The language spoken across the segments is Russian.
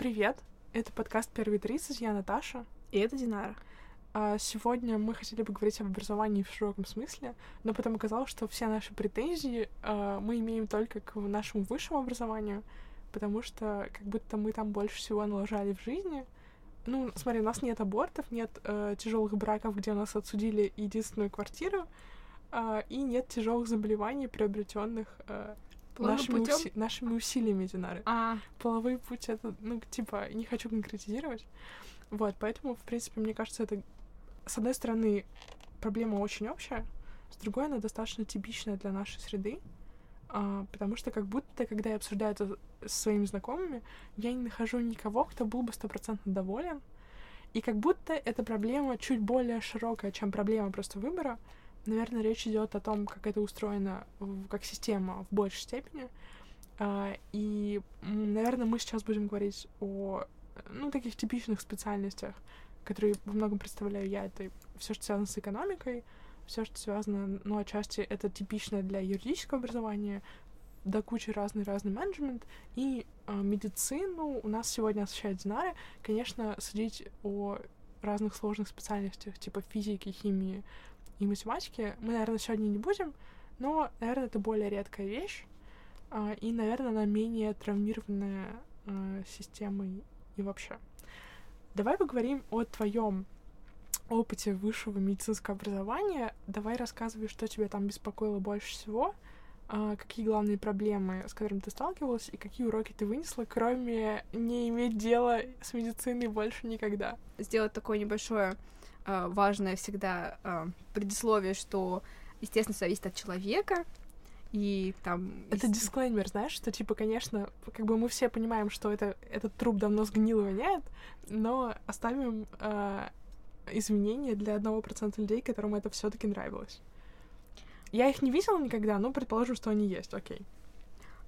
Привет! Это подкаст «Первые 30», я Наташа. И это Динара. А сегодня мы хотели бы говорить об образовании в широком смысле, но потом оказалось, что все наши претензии а, мы имеем только к нашему высшему образованию, потому что как будто мы там больше всего налажали в жизни. Ну, смотри, у нас нет абортов, нет э, тяжелых браков, где у нас отсудили единственную квартиру, э, и нет тяжелых заболеваний, приобретенных э, нашими, уси- нашими усилиями, Динары. А. Половой путь это, ну, типа, не хочу конкретизировать. Вот, поэтому, в принципе, мне кажется, это, с одной стороны, проблема очень общая, с другой, она достаточно типичная для нашей среды, а, потому что как будто, когда я обсуждаю это с своими знакомыми, я не нахожу никого, кто был бы стопроцентно доволен, и как будто эта проблема чуть более широкая, чем проблема просто выбора, Наверное, речь идет о том, как это устроено как система в большей степени. А, и, наверное, мы сейчас будем говорить о ну, таких типичных специальностях, которые во многом представляю я. Это все, что связано с экономикой, все, что связано, ну, отчасти это типично для юридического образования, до кучи разный-разный менеджмент. И э, медицину у нас сегодня освещает Динара. Конечно, судить о разных сложных специальностях, типа физики, химии, и математики мы, наверное, сегодня не будем, но, наверное, это более редкая вещь, а, и, наверное, она менее травмированная а, системой и вообще. Давай поговорим о твоем опыте высшего медицинского образования. Давай рассказывай, что тебя там беспокоило больше всего, а, какие главные проблемы, с которыми ты сталкивалась, и какие уроки ты вынесла, кроме не иметь дела с медициной больше никогда. Сделать такое небольшое важное всегда э, предисловие, что, естественно, зависит от человека, и там... Это из... дисклеймер, знаешь, что, типа, конечно, как бы мы все понимаем, что это, этот труп давно сгнил и воняет, но оставим э, извинения для одного процента людей, которым это все таки нравилось. Я их не видела никогда, но предположим, что они есть, окей.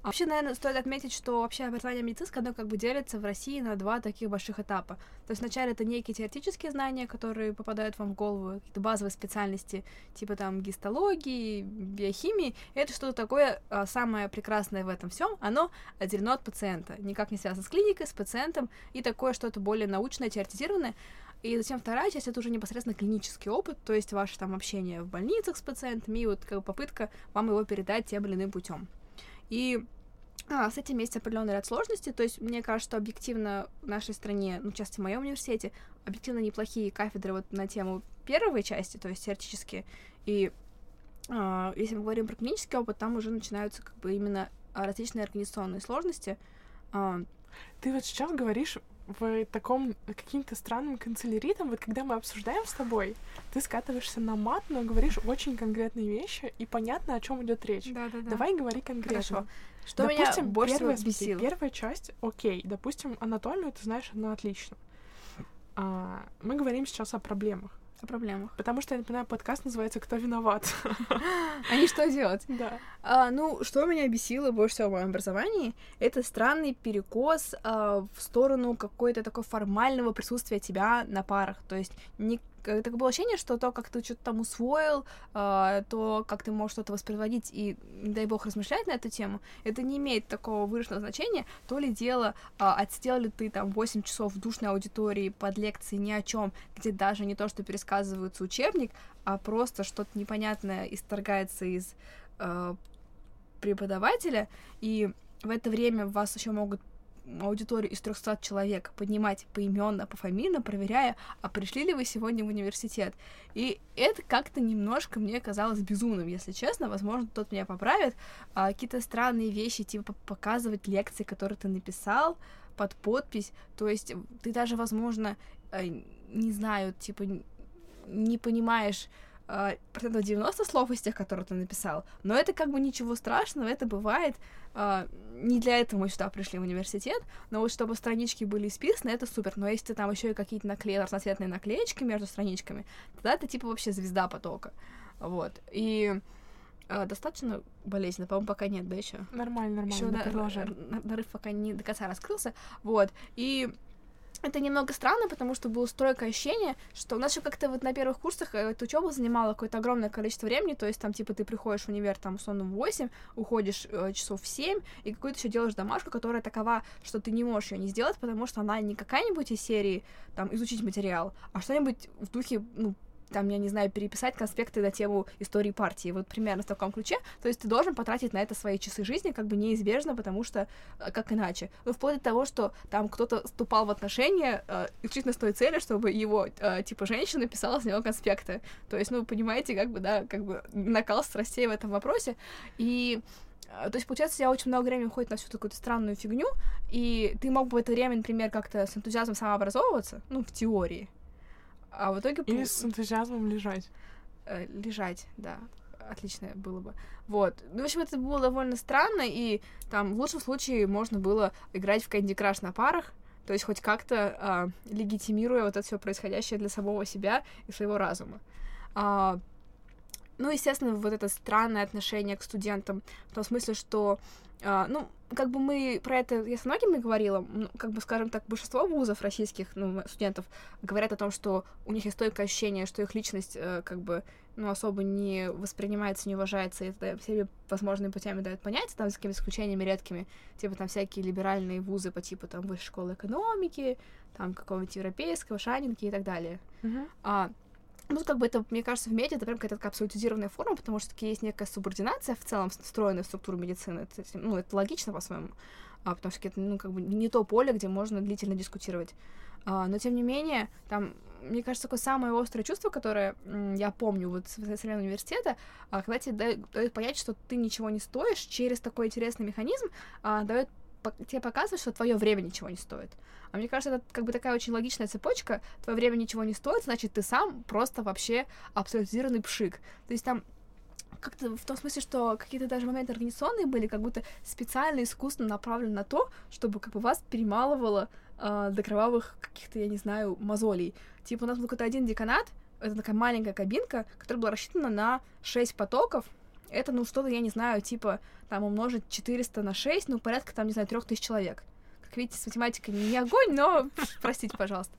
Вообще, наверное, стоит отметить, что вообще образование медицинское, оно как бы делится в России на два таких больших этапа. То есть вначале это некие теоретические знания, которые попадают вам в голову, какие-то базовые специальности, типа там гистологии, биохимии. Это что-то такое а, самое прекрасное в этом всем, оно отделено от пациента, никак не связано с клиникой, с пациентом, и такое что-то более научное, теоретизированное. И затем вторая часть это уже непосредственно клинический опыт, то есть ваше там общение в больницах с пациентами и вот как бы попытка вам его передать тем или иным путем. И а, с этим есть определенный ряд сложностей. То есть, мне кажется, что объективно в нашей стране, ну, в частности, в моем университете, объективно неплохие кафедры вот на тему первой части, то есть теоретические. И а, если мы говорим про клинический опыт, там уже начинаются как бы именно различные организационные сложности. А, Ты вот сейчас говоришь в таком каким-то странным канцеляритом, вот когда мы обсуждаем с тобой, ты скатываешься на мат, но говоришь очень конкретные вещи, и понятно, о чем идет речь. Да, да, да. Давай говори конкретно. Хорошо. Что допустим, меня больше первая, бесило? Первая часть, окей. Допустим, анатомию ты знаешь, она отлично. А, мы говорим сейчас о проблемах о проблемах. Потому что, я напоминаю, подкаст называется «Кто виноват?». Они что делать? Да. А, ну, что меня бесило больше всего в моем образовании, это странный перекос а, в сторону какой-то такой формального присутствия тебя на парах. То есть не такое было ощущение, что то, как ты что-то там усвоил, э, то, как ты можешь что-то воспроизводить и, дай бог, размышлять на эту тему, это не имеет такого выраженного значения. То ли дело, э, отсидел ли ты там 8 часов в душной аудитории под лекцией ни о чем, где даже не то, что пересказывается учебник, а просто что-то непонятное исторгается из э, преподавателя, и в это время вас еще могут аудиторию из 300 человек поднимать поименно, пофамильно, проверяя, а пришли ли вы сегодня в университет. И это как-то немножко мне казалось безумным, если честно. Возможно, тот меня поправит. А, какие-то странные вещи, типа показывать лекции, которые ты написал под подпись. То есть ты даже, возможно, э, не знаю, типа не понимаешь э, процентов 90 слов из тех, которые ты написал, но это как бы ничего страшного, это бывает. Э, не для этого мы сюда пришли в университет, но вот чтобы странички были исписаны, это супер. Но если там еще и какие-то накле... разноцветные наклеечки между страничками, тогда это типа вообще звезда потока. Вот. И э, достаточно болезненно, по-моему, пока нет, да, еще? Нормально, нормально. Еще на, нарыв пока не до конца раскрылся. Вот. И это немного странно, потому что было стойкое ощущение, что у нас еще как-то вот на первых курсах э, эта учеба занимала какое-то огромное количество времени, то есть там, типа, ты приходишь в универ, там, условно, в 8, уходишь э, часов в 7, и какую-то еще делаешь домашку, которая такова, что ты не можешь ее не сделать, потому что она не какая-нибудь из серии, там, изучить материал, а что-нибудь в духе, ну, там, я не знаю, переписать конспекты на тему истории партии, вот примерно в таком ключе, то есть ты должен потратить на это свои часы жизни, как бы неизбежно, потому что э, как иначе. Ну, вплоть до того, что там кто-то вступал в отношения э, исключительно с той целью, чтобы его, э, типа, женщина писала с него конспекты. То есть, ну, понимаете, как бы, да, как бы накал страстей в этом вопросе, и э, то есть, получается, я очень много времени уходит на всю такую странную фигню, и ты мог бы в это время, например, как-то с энтузиазмом самообразовываться, ну, в теории, а в итоге... Или с энтузиазмом лежать. Э, лежать, да. Отлично было бы. Вот. Ну, в общем, это было довольно странно, и там в лучшем случае можно было играть в Candy Crush на парах, то есть хоть как-то э, легитимируя вот это все происходящее для самого себя и своего разума. А, ну, естественно, вот это странное отношение к студентам, в том смысле, что а, ну, как бы мы про это, я с многими говорила, как бы, скажем так, большинство вузов российских, ну, студентов говорят о том, что у них есть стойкое ощущение, что их личность, э, как бы, ну, особо не воспринимается, не уважается, и это всеми возможными путями дают понять, там, с какими исключениями редкими, типа, там, всякие либеральные вузы по типу, там, высшей школы экономики, там, какого-нибудь европейского, шанинки и так далее. Mm-hmm. А, ну, как бы это, мне кажется, в медиа это прям какая-то такая абсолютизированная форма, потому что таки есть некая субординация в целом, встроенная в структуру медицины. Это, ну, это логично по-своему, а, потому что это, ну, как бы не то поле, где можно длительно дискутировать. А, но, тем не менее, там, мне кажется, такое самое острое чувство, которое я помню вот с времен университета, а, когда тебе дают, дают понять, что ты ничего не стоишь, через такой интересный механизм а, дает тебе показывает, что твое время ничего не стоит. А мне кажется, это как бы такая очень логичная цепочка. Твое время ничего не стоит, значит, ты сам просто вообще абсолютизированный пшик. То есть там как-то в том смысле, что какие-то даже моменты организационные были, как будто специально, искусственно направлены на то, чтобы как бы вас перемалывало э, до кровавых каких-то, я не знаю, мозолей. Типа у нас был какой-то один деканат, это такая маленькая кабинка, которая была рассчитана на 6 потоков, это, ну, что-то, я не знаю, типа, там, умножить 400 на 6, ну, порядка, там, не знаю, 3000 человек. Как видите, с математикой не огонь, но простите, пожалуйста.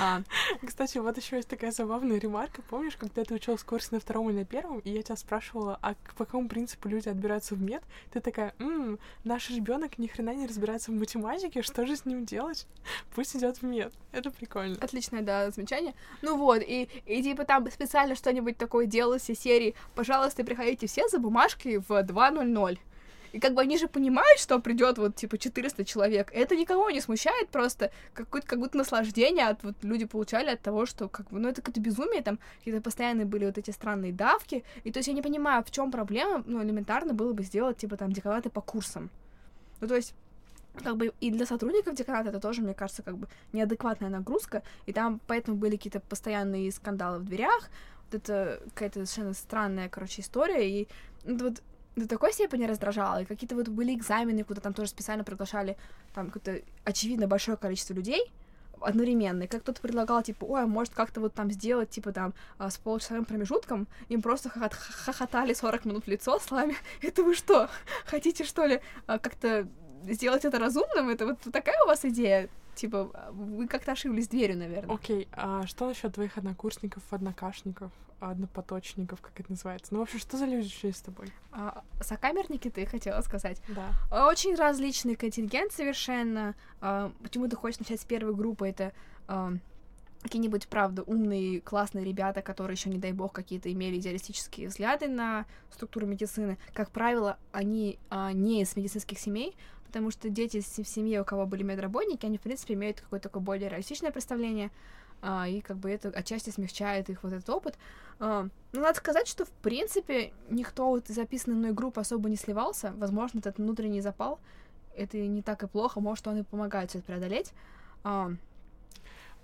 А... Кстати, вот еще есть такая забавная ремарка. Помнишь, когда ты училась курс на втором или на первом, и я тебя спрашивала, а по какому принципу люди отбираются в мед? Ты такая, м наш ребенок ни хрена не разбирается в математике, что же с ним делать? Пусть идет в мед. Это прикольно. Отличное, да, замечание. Ну вот, и, и типа там специально что-нибудь такое делалось из серии «Пожалуйста, приходите все за бумажкой в 2.00». И как бы они же понимают, что придет вот типа 400 человек. Это никого не смущает, просто какое-то как будто наслаждение от вот люди получали от того, что как бы, ну это какое-то безумие, там какие-то постоянные были вот эти странные давки. И то есть я не понимаю, в чем проблема, ну элементарно было бы сделать типа там деканаты по курсам. Ну то есть как бы и для сотрудников деканата это тоже, мне кажется, как бы неадекватная нагрузка, и там поэтому были какие-то постоянные скандалы в дверях, вот это какая-то совершенно странная, короче, история, и вот до такой степени раздражало, и какие-то вот были экзамены, куда там тоже специально приглашали там какое-то очевидно большое количество людей, одновременно. И как кто-то предлагал, типа, ой, а может как-то вот там сделать, типа, там, а, с получасовым промежутком, им просто хохот хохотали 40 минут в лицо словами, это вы что, хотите, что ли, а, как-то сделать это разумным? Это вот такая у вас идея? Типа, вы как-то ошиблись дверью, наверное. Окей, okay, а что насчет твоих однокурсников, однокашников, однопоточников, как это называется? Ну, вообще, что за люди учились с тобой? А, сокамерники, ты хотела сказать? Да. А, очень различный контингент совершенно. А, почему ты хочешь начать с первой группы? Это а, какие-нибудь, правда, умные, классные ребята, которые еще, не дай бог, какие-то имели идеалистические взгляды на структуру медицины. Как правило, они а, не из медицинских семей, потому что дети в семье, у кого были медработники, они, в принципе, имеют какое-то такое более реалистичное представление, а, и как бы это отчасти смягчает их вот этот опыт. А, ну, надо сказать, что, в принципе, никто вот из записанной мной группы особо не сливался, возможно, этот внутренний запал, это не так и плохо, может, он и помогает все это преодолеть. А,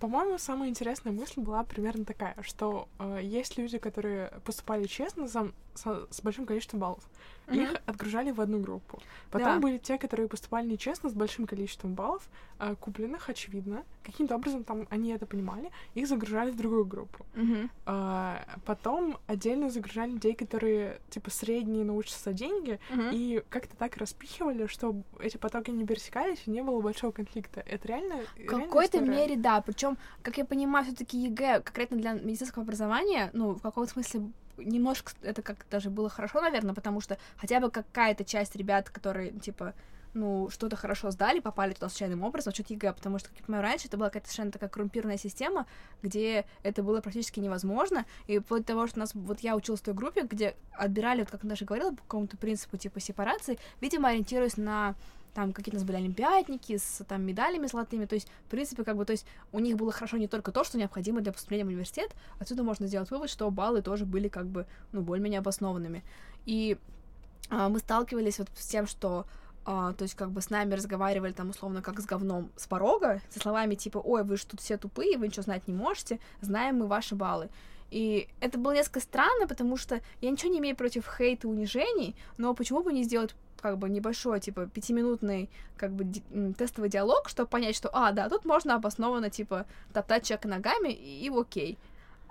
по-моему, самая интересная мысль была примерно такая, что э, есть люди, которые поступали честно, сам, со- с большим количеством баллов. Мгм. Их отгружали в одну группу. Потом Да. были те, которые поступали нечестно, с большим количеством баллов, а, купленных, очевидно. Каким-то образом там они это понимали, их загружали в другую группу. Мгм. А, потом отдельно загружали людей, которые, типа, средние научатся за деньги, Мгм. и как-то так распихивали, что эти потоки не пересекались, и не было большого конфликта. Это реально... В какой-то мере, да. Причем, как я понимаю, все-таки ЕГЭ конкретно для медицинского образования, ну, в каком-то смысле немножко это как даже было хорошо, наверное, потому что хотя бы какая-то часть ребят, которые, типа, ну, что-то хорошо сдали, попали туда случайным образом, что-то ЕГЭ, потому что, как я понимаю, раньше это была какая-то совершенно такая коррумпированная система, где это было практически невозможно, и вплоть до того, что у нас, вот я училась в той группе, где отбирали, вот как Наша говорила, по какому-то принципу, типа, сепарации, видимо, ориентируясь на там какие-то у нас были олимпиадники с там медалями золотыми, то есть, в принципе, как бы, то есть, у них было хорошо не только то, что необходимо для поступления в университет, отсюда можно сделать вывод, что баллы тоже были как бы, ну, более-менее обоснованными. И а, мы сталкивались вот с тем, что а, то есть как бы с нами разговаривали там условно как с говном с порога, со словами типа, ой, вы же тут все тупые, вы ничего знать не можете, знаем мы ваши баллы. И это было несколько странно, потому что я ничего не имею против хейта и унижений, но почему бы не сделать как бы небольшой, типа, пятиминутный, как бы, ди- тестовый диалог, чтобы понять, что, а, да, тут можно обоснованно, типа, топтать человека ногами, и, и окей.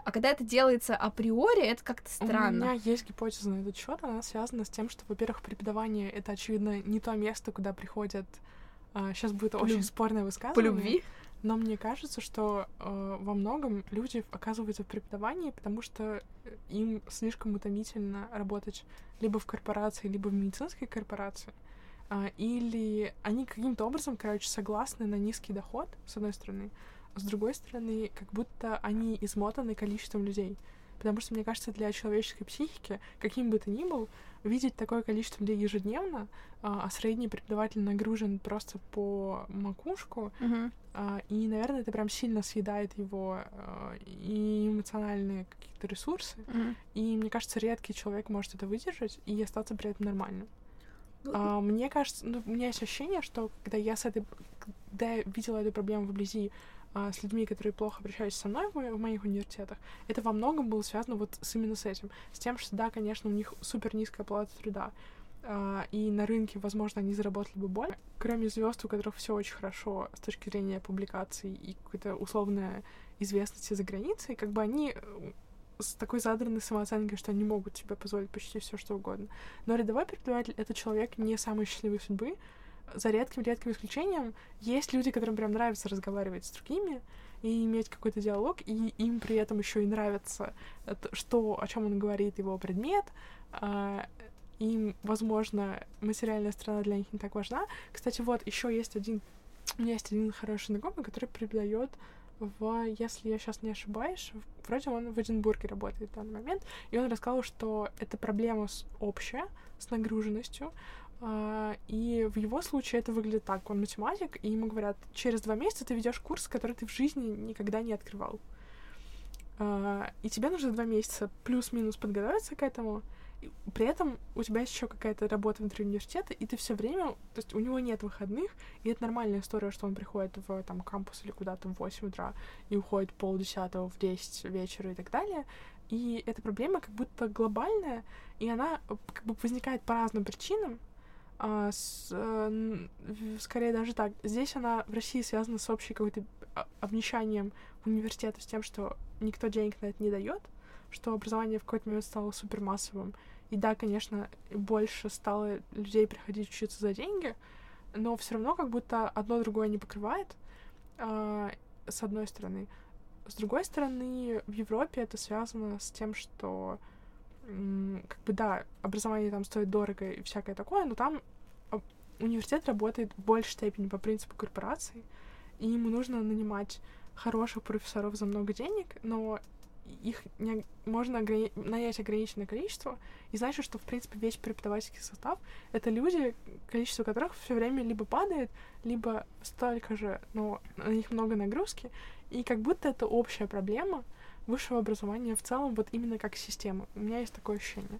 А когда это делается априори, это как-то У странно. меня есть гипотеза на этот счет. Она связана с тем, что, во-первых, преподавание это, очевидно, не то место, куда приходят. сейчас будет По очень люб- спорное По высказывание. любви. Но мне кажется, что э, во многом люди оказываются в преподавании, потому что э, им слишком утомительно работать либо в корпорации, либо в медицинской корпорации. А, или они каким-то образом, короче, согласны на низкий доход, с одной стороны, а с другой стороны, как будто они измотаны количеством людей. Потому что, мне кажется, для человеческой психики, каким бы ты ни был, видеть такое количество людей ежедневно, а, а средний преподаватель нагружен просто по макушку, а, и, наверное, это прям сильно съедает его а, и эмоциональные какие-то ресурсы. Мгм. И мне кажется, редкий человек может это выдержать и остаться при этом нормальным. Ну, А, мне кажется, ну, у меня есть ощущение, что когда я с этой, когда я видела эту проблему вблизи а, с людьми, которые плохо обращались со мной в, мо- в моих университетах, это во многом было связано вот с именно с этим, с тем, что да, конечно, у них супер низкая оплата труда, а, и на рынке, возможно, они заработали бы больше. Кроме звезд, у которых все очень хорошо с точки зрения публикаций и какой-то условной известности за границей, как бы они э, с такой задранной самооценкой, что они могут себе позволить почти все что угодно. Но рядовой преподаватель — это человек не самой счастливой судьбы. За редким-редким исключением есть люди, которым прям нравится разговаривать с другими и иметь какой-то диалог, и им при этом еще и нравится, что, о чем он говорит, его предмет. а, Им, возможно, материальная сторона для них не так важна. Кстати, вот еще есть один, у меня есть один хороший знакомый, который преподает в, если я сейчас не ошибаюсь, вроде он в Эдинбурге работает в данный момент, и он рассказал, что это проблема с, общая, с нагруженностью, и в его случае это выглядит так. Он математик, и ему говорят, через два месяца ты ведешь курс, который ты в жизни никогда не открывал. А, И тебе нужно два месяца плюс-минус подготовиться к этому. При этом у тебя еще какая-то работа внутри университета, и ты все время, то есть у него нет выходных, и это нормальная история, что он приходит в там кампус или куда-то в 8 утра и уходит полдесятого в 10 вечера и так далее. И эта проблема как будто глобальная, и она э, как бы возникает по разным причинам. А, с, э, скорее даже так. Здесь она в России связана с общей какой-то а, обнищанием университета, с тем, что никто денег на это не дает, что образование в какой-то момент стало супермассовым. И да, конечно, больше стало людей приходить учиться за деньги, но все равно как будто одно другое не покрывает, а, с одной стороны. С другой стороны, в Европе это связано с тем, что как бы да, образование там стоит дорого и всякое такое, но там университет работает в большей степени по принципу корпорации, и ему нужно нанимать хороших профессоров за много денег, но их не, можно ограни- нанять ограниченное количество, и значит, что, в принципе, весь преподавательский состав — это люди, количество которых все время либо падает, либо столько же, но на них много нагрузки, и как будто это общая проблема высшего образования в целом, вот именно как система. У меня есть такое ощущение.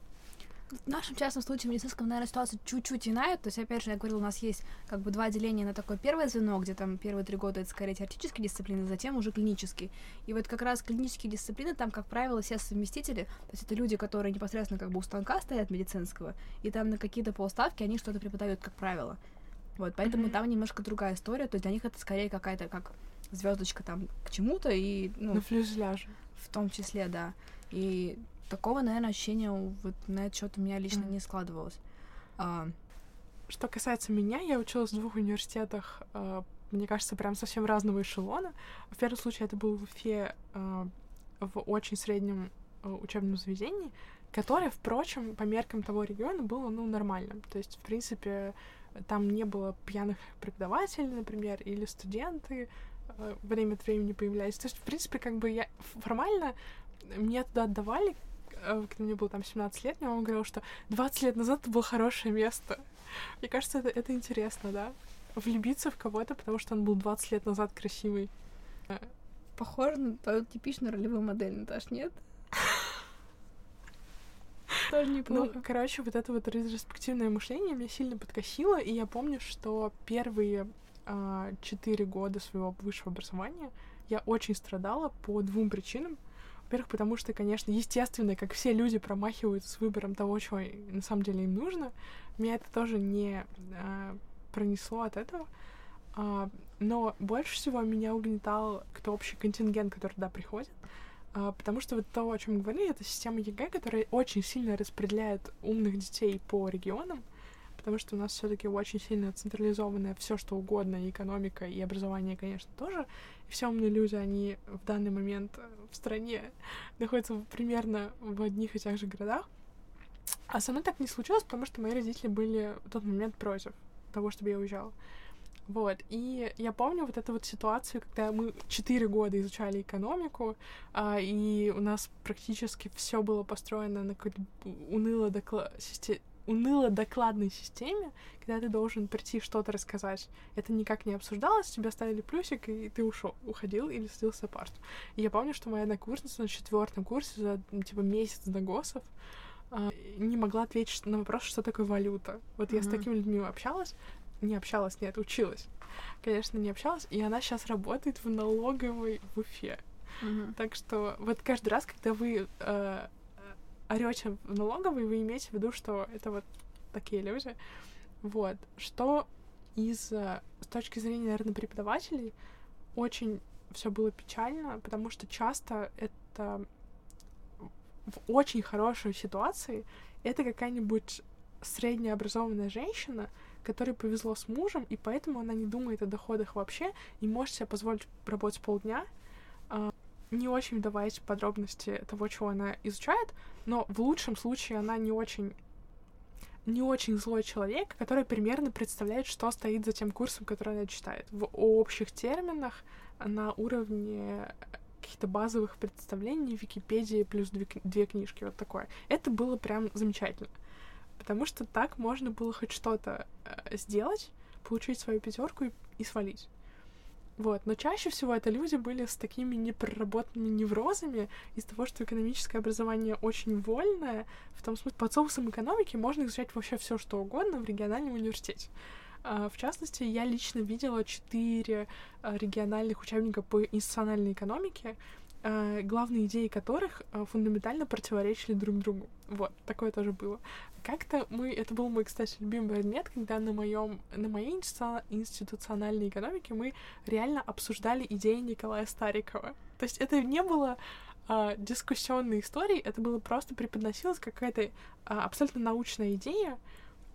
В нашем частном случае в медицинском, наверное, ситуация чуть-чуть иная. То есть, опять же, я говорила, у нас есть как бы два деления на такое первое звено, где там первые три года это скорее теоретические дисциплины, затем уже клинические. И вот как раз клинические дисциплины, там, как правило, все совместители, то есть это люди, которые непосредственно как бы у станка стоят медицинского, и там на какие-то полставки они что-то преподают, как правило. Вот, поэтому mm-hmm. там немножко другая история, то есть для них это скорее какая-то как звездочка там к чему-то и ну, на фюзеляже. В том числе, да. И такого, наверное, ощущения вот на этот счет у меня лично mm. не складывалось. А... Что касается меня, я училась в двух университетах, э, мне кажется, прям совсем разного эшелона. В первом случае это был в Уфе э, в очень среднем э, учебном заведении, которое, впрочем, по меркам того региона было, ну, нормальным. То есть, в принципе, там не было пьяных преподавателей, например, или студенты время от времени появлялись. То есть, в принципе, как бы я формально меня туда отдавали Э, когда мне было там 17 лет, мне мама говорила, что 20 лет назад это было хорошее место. Мне кажется, это, это интересно, да? Влюбиться в кого-то, потому что он был 20 лет назад красивый. Э, Похоже на твою типичную ролевую модель, Наташ, нет? Тоже неплохо. Ну, короче, вот это вот ретроспективное мышление меня сильно подкосило, и я помню, что первые а, четыре года своего высшего образования я очень страдала по двум причинам. Во-первых, потому что, конечно, естественно, как все люди промахиваются с выбором того, чего на самом деле им нужно. Меня это тоже не а, пронесло от этого. А, но больше всего меня угнетал тот общий контингент, который туда приходит. А, потому что вот то, о чем говорили, это система ЕГЭ, которая очень сильно распределяет умных детей по регионам потому что у нас все-таки очень сильно централизованное все что угодно, и экономика, и образование, конечно, тоже. И все умные люди, они в данный момент в стране находятся примерно в одних и тех же городах. А со мной так не случилось, потому что мои родители были в тот момент против того, чтобы я уезжала. Вот, и я помню вот эту вот ситуацию, когда мы четыре года изучали экономику, а, и у нас практически все было построено на какой-то уныло доклад уныло-докладной системе, когда ты должен прийти что-то рассказать. Это никак не обсуждалось, тебе ставили плюсик, и ты ушел, уходил или садился в парту. И я помню, что моя однокурсница на четвертом курсе за типа месяц до ГОСов э, не могла ответить на вопрос, что такое валюта. Вот mm-hmm. я с такими людьми общалась, не общалась, нет, училась. Конечно, не общалась, и она сейчас работает в налоговой в Уфе. Mm-hmm. Так что вот каждый раз, когда вы э, орете в налоговой, вы имеете в виду, что это вот такие люди. Вот. Что из с точки зрения, наверное, преподавателей очень все было печально, потому что часто это в очень хорошей ситуации это какая-нибудь среднеобразованная женщина, которой повезло с мужем, и поэтому она не думает о доходах вообще и может себе позволить работать полдня, не очень вдаваясь в подробности того, чего она изучает, но в лучшем случае она не очень не очень злой человек, который примерно представляет, что стоит за тем курсом, который она читает. В общих терминах на уровне каких-то базовых представлений Википедии плюс две, две книжки, вот такое. Это было прям замечательно. Потому что так можно было хоть что-то э, сделать, получить свою пятерку и, и свалить. Вот. Но чаще всего это люди были с такими непроработанными неврозами из-за того, что экономическое образование очень вольное, в том смысле, под соусом экономики можно изучать вообще все что угодно в региональном университете. А, в частности, я лично видела четыре а, региональных учебника по институциональной экономике, а, главные идеи которых фундаментально противоречили друг другу. Вот, такое тоже было. Как-то мы, это был мой, кстати, любимый предмет, когда на моем, на моей институциональной экономике мы реально обсуждали идеи Николая Старикова. То есть это не было а, дискуссионной историей, это было просто преподносилась какая-то а, абсолютно научная идея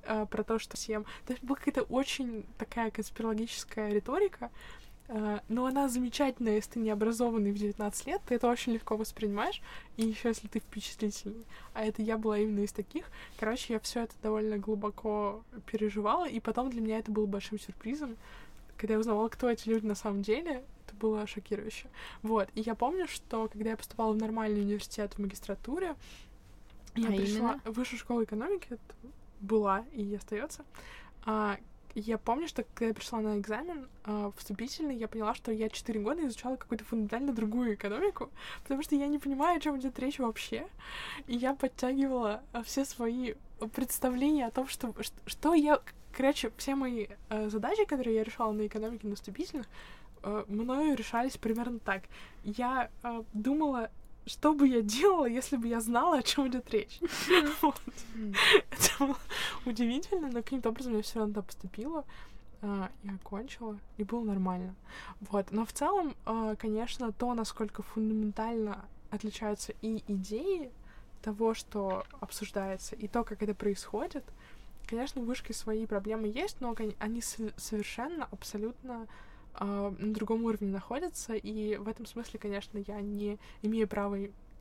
а, про то, что всем... То есть была какая-то очень такая конспирологическая риторика, но она замечательная, если ты не образованный в 19 лет, ты это очень легко воспринимаешь, и еще если ты впечатлительный. А это я была именно из таких. Короче, я все это довольно глубоко переживала, и потом для меня это было большим сюрпризом, когда я узнавала, кто эти люди на самом деле, это было шокирующе. Вот, и я помню, что когда я поступала в нормальный университет в магистратуре, я а пришла в высшую школу экономики, это была и остается. А, я помню, что когда я пришла на экзамен э, вступительный, я поняла, что я четыре года изучала какую-то фундаментально другую экономику, потому что я не понимаю, о чем идет речь вообще. И я подтягивала э, все свои представления о том, что, что, что я... Короче, все мои э, задачи, которые я решала на экономике на вступительных, мною решались примерно так. Я э, думала что бы я делала, если бы я знала, о чем идет речь. Это было удивительно, но каким-то образом я все равно поступила а, и окончила, и было нормально. Вот. Но в целом, а, конечно, то, насколько фундаментально отличаются и идеи того, что обсуждается, и то, как это происходит, конечно, в вышке свои проблемы есть, но они совершенно, абсолютно э, на другом уровне находятся, и в этом смысле, конечно, я не имею права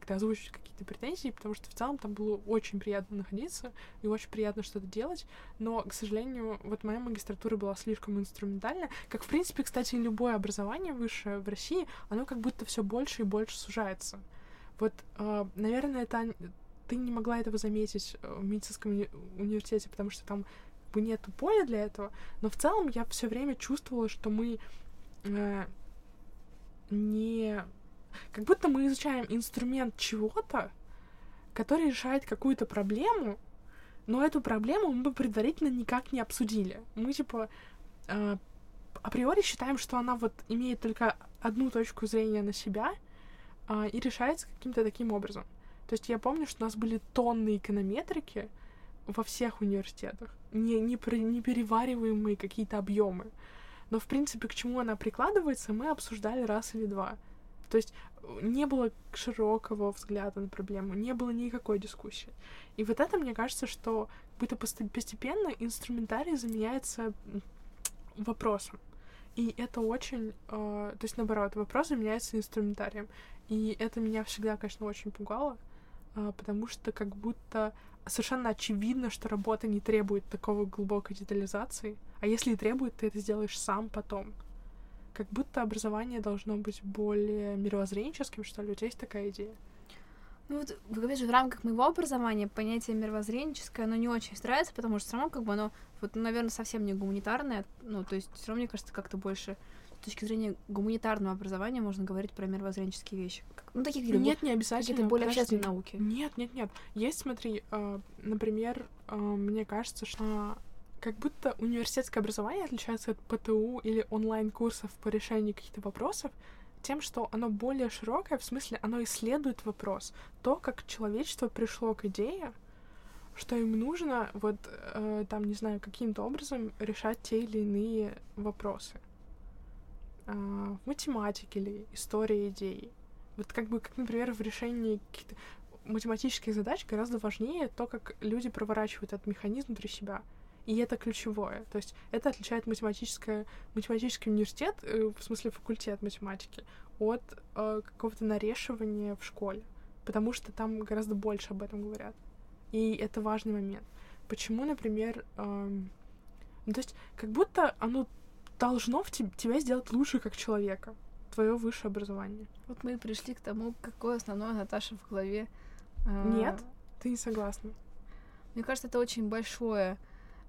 как-то озвучить какие-то претензии, потому что в целом там было очень приятно находиться и очень приятно что-то делать, но, к сожалению, вот моя магистратура была слишком инструментальна, как, в принципе, кстати, любое образование высшее в России, оно как будто все больше и больше сужается. Вот, э, наверное, это ты не могла этого заметить в медицинском уни- университете, потому что там бы нету поля для этого, но в целом я все время чувствовала, что мы э, не... Как будто мы изучаем инструмент чего-то, который решает какую-то проблему, но эту проблему мы бы предварительно никак не обсудили. Мы, типа, э, априори считаем, что она вот имеет только одну точку зрения на себя э, и решается каким-то таким образом. То есть я помню, что у нас были тонны эконометрики во всех университетах, не, не, не перевариваемые какие-то объемы но, в принципе, к чему она прикладывается, мы обсуждали раз или два. То есть э, не было широкого взгляда на проблему, не было никакой дискуссии. И вот это, мне кажется, что будто постепенно инструментарий заменяется вопросом. И это очень... Э, то есть, наоборот, вопрос заменяется инструментарием. И это меня всегда, конечно, очень пугало, э, потому что как будто совершенно очевидно, что работа не требует такого глубокой детализации, а если и требует, ты это сделаешь сам потом. Как будто образование должно быть более мировоззренческим, что ли. У тебя есть такая идея? Ну вот, опять же, в рамках моего образования понятие мировоззренческое, оно не очень нравится, потому что все равно, как бы, оно, вот, наверное, совсем не гуманитарное, ну, то есть все равно, мне кажется, как-то больше точки зрения гуманитарного образования можно говорить про мировоззренческие вещи. Ну, таких Нет, не обязательно. Какие-то более общественные науки. Нет, нет, нет. Есть, смотри, э, например, э, мне кажется, что как будто университетское образование отличается от ПТУ или онлайн-курсов по решению каких-то вопросов тем, что оно более широкое, в смысле, оно исследует вопрос. То, как человечество пришло к идее, что им нужно вот э, там, не знаю, каким-то образом решать те или иные вопросы в а, математике или истории идей. Вот как бы, как, например, в решении каких-то математических задач гораздо важнее то, как люди проворачивают этот механизм внутри себя. И это ключевое. То есть это отличает математическое, математический университет, э, в смысле факультет математики, от э, какого-то нарешивания в школе. Потому что там гораздо больше об этом говорят. И это важный момент. Почему, например, эм, ну, то есть как будто оно должно в te- тебя сделать лучше как человека, твое высшее образование. Вот мы и пришли к тому, какое основное Наташа в голове. А, Нет, ты не согласна. Мне кажется, это очень большое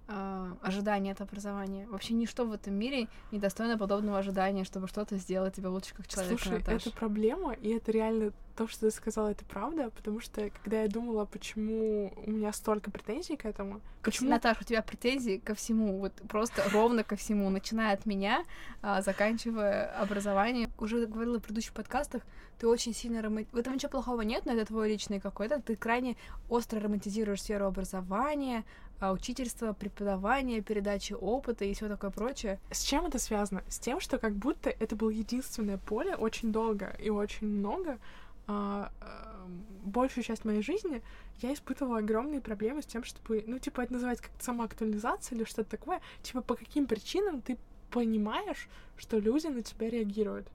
э, ожидание от образования. Вообще ничто в этом мире не достойно подобного ожидания, чтобы что-то сделать тебя лучше как человека. Слушай, Наташа. это проблема, и это реально то, что ты сказала, это правда, потому что когда я думала, почему у меня столько претензий к этому, почему... Наташа, у тебя претензии ко всему, вот просто ровно ко всему, начиная от меня, а, заканчивая образованием. Уже говорила в предыдущих подкастах, ты очень сильно рома... В этом ничего плохого нет, но это твой личный какой-то. Ты крайне остро романтизируешь сферу образования, учительство, преподавание, передача опыта и все такое прочее. С чем это связано? С тем, что как будто это было единственное поле очень долго и очень много, а, а, большую часть моей жизни я испытывала огромные проблемы с тем, чтобы, ну, типа, это называется как-то самоактуализация или что-то такое. Типа, по каким причинам ты понимаешь, что люди на тебя реагируют.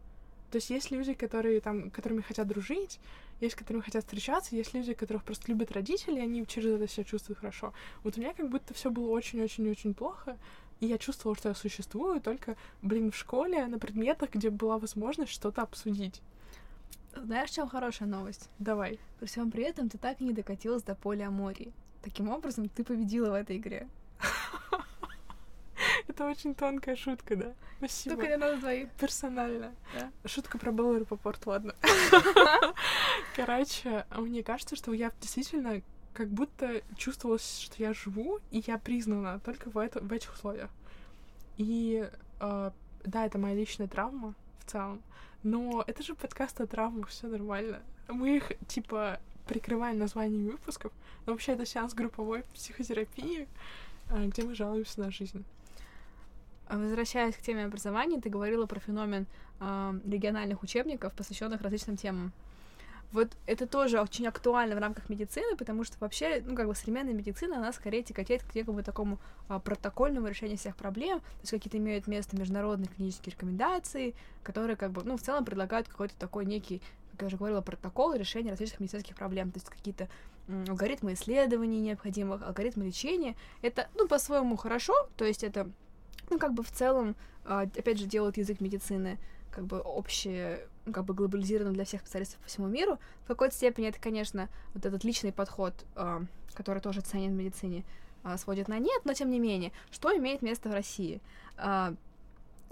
То есть есть люди, которые там, которыми хотят дружить, есть, которыми хотят встречаться, есть люди, которых просто любят родители, и они через это себя чувствуют хорошо. Вот у меня как будто все было очень-очень-очень плохо, и я чувствовала, что я существую только, блин, в школе на предметах, где была возможность что-то обсудить. Знаешь, в чем хорошая новость? Давай. При всем при этом ты так и не докатилась до поля Амории. Таким образом, ты победила в этой игре. Это очень тонкая шутка, да. Спасибо. Только для нас двоих. Персонально. Да. Шутка про Беллу Попорт, ладно. Короче, мне кажется, что я действительно как будто чувствовалось, что я живу, и я признана только в, это, в этих условиях. И э, да, это моя личная травма в целом. Но это же подкаст о травмах, все нормально. Мы их, типа, прикрываем названиями выпусков. Но вообще это сеанс групповой психотерапии, э, где мы жалуемся на жизнь. Возвращаясь к теме образования, ты говорила про феномен э, региональных учебников, посвященных различным темам. Вот это тоже очень актуально в рамках медицины, потому что вообще, ну, как бы современная медицина, она скорее тяготеет к некому такому а, протокольному решению всех проблем, то есть какие-то имеют место международные клинические рекомендации, которые, как бы, ну, в целом предлагают какой-то такой некий, как я уже говорила, протокол решения различных медицинских проблем, то есть какие-то алгоритмы исследований необходимых, алгоритмы лечения. Это, ну, по-своему хорошо, то есть это, ну, как бы в целом, а, опять же, делает язык медицины как бы общее, ну, как бы глобализировано для всех специалистов по всему миру. В какой-то степени это, конечно, вот этот личный подход, э, который тоже ценен в медицине, э, сводит на нет, но тем не менее, что имеет место в России?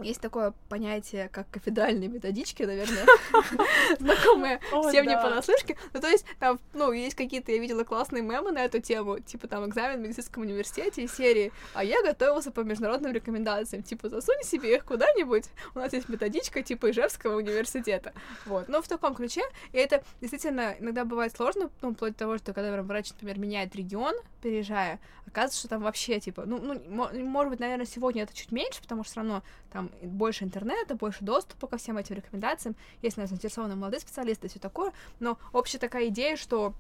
Есть такое понятие, как кафедральные методички, наверное, знакомые всем не понаслышке. Ну, то есть, там, ну, есть какие-то, я видела классные мемы на эту тему, типа, там, экзамен в медицинском университете из серии, а я готовился по международным рекомендациям, типа, засунь себе их куда-нибудь, у нас есть методичка, типа, Ижевского университета, вот, но в таком ключе, и это действительно иногда бывает сложно, ну, вплоть до того, что когда врач, например, меняет регион, переезжая, оказывается, что там вообще, типа, ну, ну, может быть, наверное, сегодня это чуть меньше, потому что все равно там больше интернета, больше доступа ко всем этим рекомендациям, есть, наверное, заинтересованные молодые специалисты и все такое, но общая такая идея, что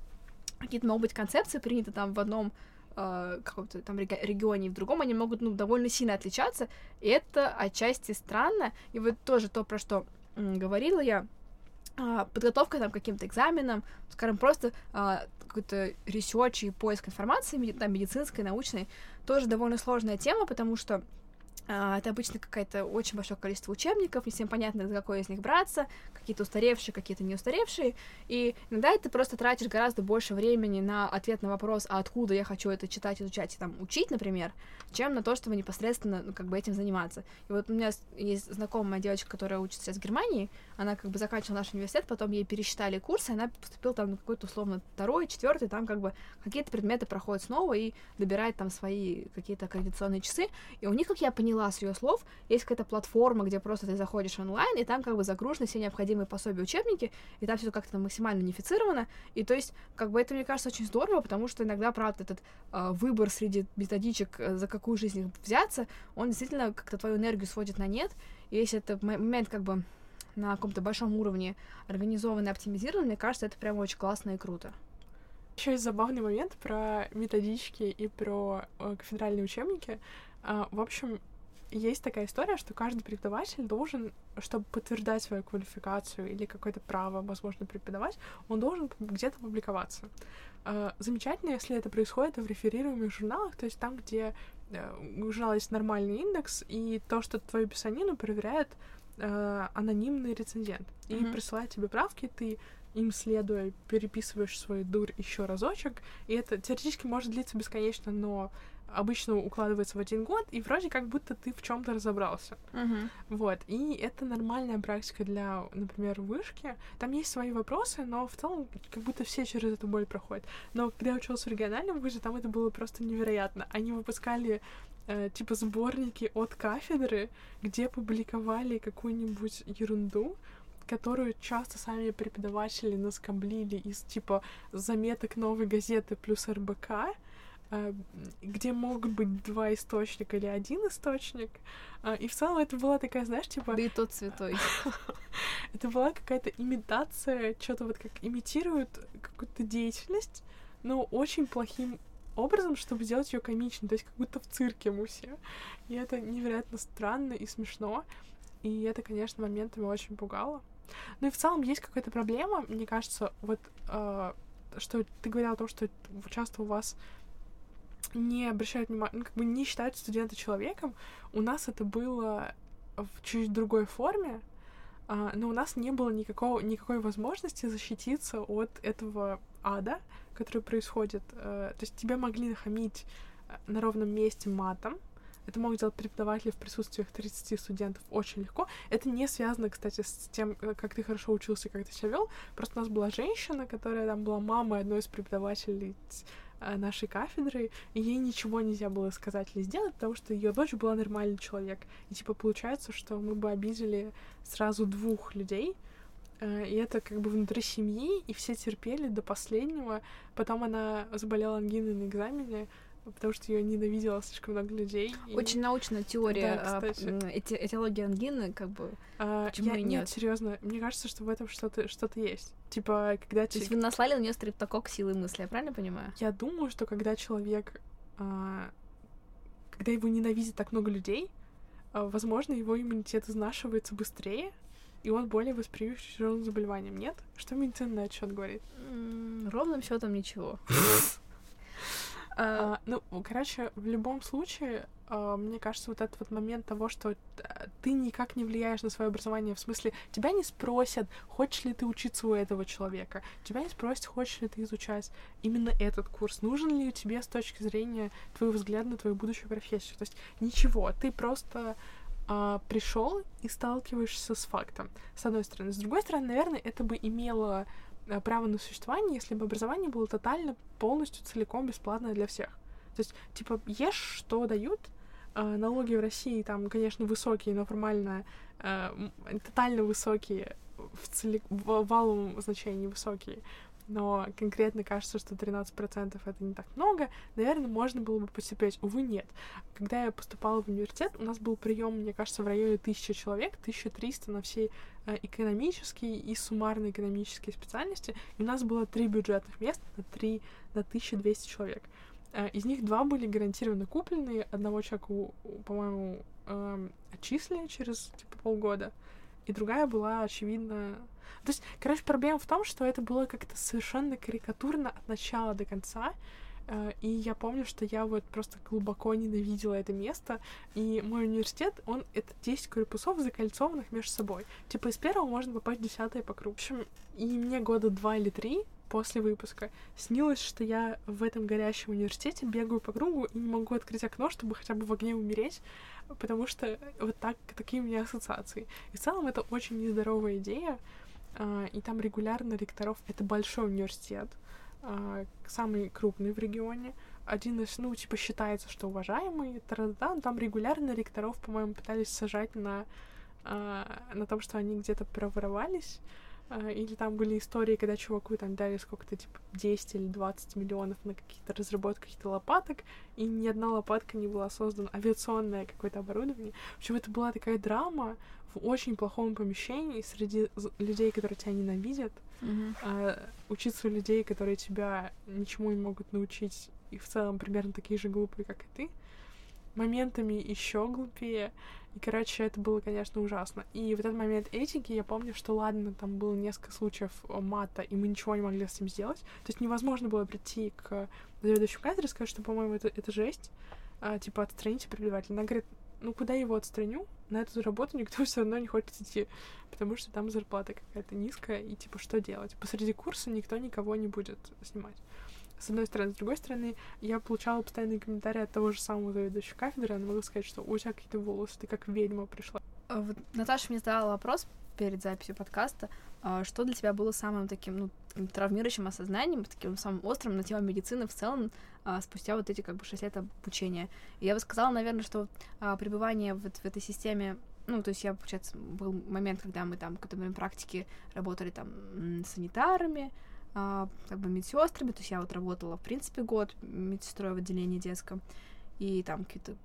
какие-то могут быть концепции приняты там в одном э, каком-то там регионе и в другом, они могут, ну, довольно сильно отличаться, и это отчасти странно, и вот тоже то, про что говорила я, э, подготовка там к каким-то экзаменам, скажем, просто э, какой-то research и поиск информации, там, медицинской, научной, тоже довольно сложная тема, потому что а, это обычно какое-то очень большое количество учебников, не всем понятно, за какой из них браться, какие-то устаревшие, какие-то не устаревшие, и иногда ты просто тратишь гораздо больше времени на ответ на вопрос, а откуда я хочу это читать, изучать и там учить, например, чем на то, чтобы непосредственно, ну, как бы этим заниматься. И вот у меня есть знакомая девочка, которая учится сейчас в Германии, она как бы заканчивала наш университет, потом ей пересчитали курсы, она поступила там на какой-то условно второй, четвертый, там как бы какие-то предметы проходят снова и добирает там свои какие-то аккредитационные часы, и у них, как я поняла, с ее слов, есть какая-то платформа, где просто ты заходишь онлайн, и там как бы загружены все необходимые пособия, учебники, и там все как-то максимально унифицировано, и то есть как бы это, мне кажется, очень здорово, потому что иногда, правда, этот э, выбор среди методичек, э, за какую жизнь взяться, он действительно как-то твою энергию сводит на нет, и если это момент как бы на каком-то большом уровне организован и оптимизирован, мне кажется, это прям очень классно и круто. Еще есть забавный момент про методички и про э, кафедральные учебники. Uh, в общем, есть такая история, что каждый преподаватель должен, чтобы подтверждать свою квалификацию или какое-то право, возможно, преподавать, он должен где-то публиковаться. А, замечательно, если это происходит в реферируемых журналах, то есть там, где э, у журнала есть нормальный индекс, и то, что твою писанину проверяет э, анонимный рецензент и mm-hmm. присылает тебе правки, ты им следуя переписываешь свою дурь еще разочек, и это теоретически может длиться бесконечно, но обычно укладывается в один год, и вроде как будто ты в чем-то разобрался. Uh-huh. Вот. И это нормальная практика для, например, вышки. Там есть свои вопросы, но в целом как будто все через эту боль проходят. Но когда я училась в региональном вузе, там это было просто невероятно. Они выпускали э, типа сборники от кафедры, где публиковали какую-нибудь ерунду, которую часто сами преподаватели наскоблили из типа заметок новой газеты плюс РБК, Э, где могут быть два источника или один источник. Э, и в целом это была такая, знаешь, типа... Да и тот святой. это была какая-то имитация, что-то вот как имитируют какую-то деятельность, но очень плохим образом, чтобы сделать ее комичной, то есть как будто в цирке мы все. И это невероятно странно и смешно. И это, конечно, моментами очень пугало. Ну и в целом есть какая-то проблема, мне кажется, вот э, что ты говорила о том, что часто у вас не обращают внимания, ну, как бы не считают студента человеком. У нас это было в чуть другой форме, а, но у нас не было никакого, никакой возможности защититься от этого ада, который происходит. А, то есть тебя могли нахамить э, на ровном месте матом, это могут делать преподаватели в присутствии 30 студентов очень легко. Это не связано, кстати, с тем, э, как ты хорошо учился, как ты себя вел. Просто у нас была женщина, которая там была мамой одной из преподавателей э, нашей кафедры, и ей ничего нельзя было сказать или сделать, потому что ее дочь была нормальный человек. И типа получается, что мы бы обидели сразу двух людей, э, и это как бы внутри семьи, и все терпели до последнего. Потом она заболела ангиной на экзамене, потому что ее ненавидело слишком много людей. Очень и... научная теория да, эти, этиологии ангины, как бы. А, почему я, и нет? Нет, серьезно, мне кажется, что в этом что-то что-то есть. Типа, когда То есть вы наслали на нее стриптокок силы мысли, я правильно понимаю? Я думаю, что когда человек, а, когда его ненавидит так много людей, а, возможно, его иммунитет изнашивается быстрее, и он более восприимчив к тяжелым заболеваниям, нет? Что медицина на этот счет говорит? Ровным счетом ничего. А, ну, короче, в любом случае, а, мне кажется, вот этот вот момент того, что ты никак не влияешь на свое образование, в смысле, тебя не спросят, хочешь ли ты учиться у этого человека, тебя не спросят, хочешь ли ты изучать именно этот курс, нужен ли тебе с точки зрения твоего взгляда на твою будущую профессию. То есть ничего, ты просто а, пришел и сталкиваешься с фактом, с одной стороны. С другой стороны, наверное, это бы имело Э, право на существование, если бы образование было тотально, полностью, целиком бесплатное для всех. То есть, типа, ешь, что дают, э, налоги в России там, конечно, высокие, но формально э, тотально высокие, в, цели... в валовом значении высокие но конкретно кажется, что 13% это не так много, наверное, можно было бы потерпеть. Увы, нет. Когда я поступала в университет, у нас был прием, мне кажется, в районе 1000 человек, 1300 на все э, экономические и суммарно экономические специальности, и у нас было три бюджетных места на, 3, на 1200 человек. Э, из них два были гарантированно купленные, одного человека, по-моему, эм, отчислили через типа полгода, и другая была, очевидно, то есть, короче, проблема в том, что это было как-то совершенно карикатурно от начала до конца. Э, и я помню, что я вот просто глубоко ненавидела это место. И мой университет, он это 10 корпусов, закольцованных между собой. Типа из первого можно попасть в десятое по кругу. В общем, и мне года два или три после выпуска снилось, что я в этом горящем университете бегаю по кругу и не могу открыть окно, чтобы хотя бы в огне умереть, потому что вот так, такие у меня ассоциации. И в целом это очень нездоровая идея, и там регулярно ректоров, это большой университет, а, самый крупный в регионе, один из, ну, типа, считается, что уважаемый, да, там регулярно ректоров, по-моему, пытались сажать на, а, на том, что они где-то проворовались, или там были истории, когда чуваку там дали сколько-то, типа, 10 или 20 миллионов на какие-то разработки каких-то лопаток, и ни одна лопатка не была создана, авиационное какое-то оборудование. В общем, это была такая драма, в очень плохом помещении среди людей, которые тебя ненавидят, mm-hmm. а, учиться у людей, которые тебя ничему не могут научить, и в целом примерно такие же глупые, как и ты, моментами еще глупее. И, короче, это было, конечно, ужасно. И в этот момент этики, я помню, что ладно, там было несколько случаев мата, и мы ничего не могли с этим сделать. То есть невозможно было прийти к заведующему кафедре и сказать, что, по-моему, это, это жесть. А, типа, отстраните преподавателя. Она говорит, ну куда его отстраню? На эту работу никто все равно не хочет идти, потому что там зарплата какая-то низкая, и типа что делать? Посреди курса никто никого не будет снимать. С одной стороны. С другой стороны, я получала постоянные комментарии от того же самого заведующего кафедры, она могла сказать, что у тебя какие-то волосы, ты как ведьма пришла. А вот Наташа мне задала вопрос перед записью подкаста, а, что для тебя было самым таким, ну, травмирующим осознанием, таким самым острым на тему медицины в целом а, спустя вот эти как бы шесть лет обучения. И я бы сказала, наверное, что пребывание вот в этой системе ну, то есть я, получается, был момент, когда мы там какое-то время практики работали там санитарами, как бы медсестрами, то есть я вот работала, в принципе, год медсестрой в отделении детском, и там какие-то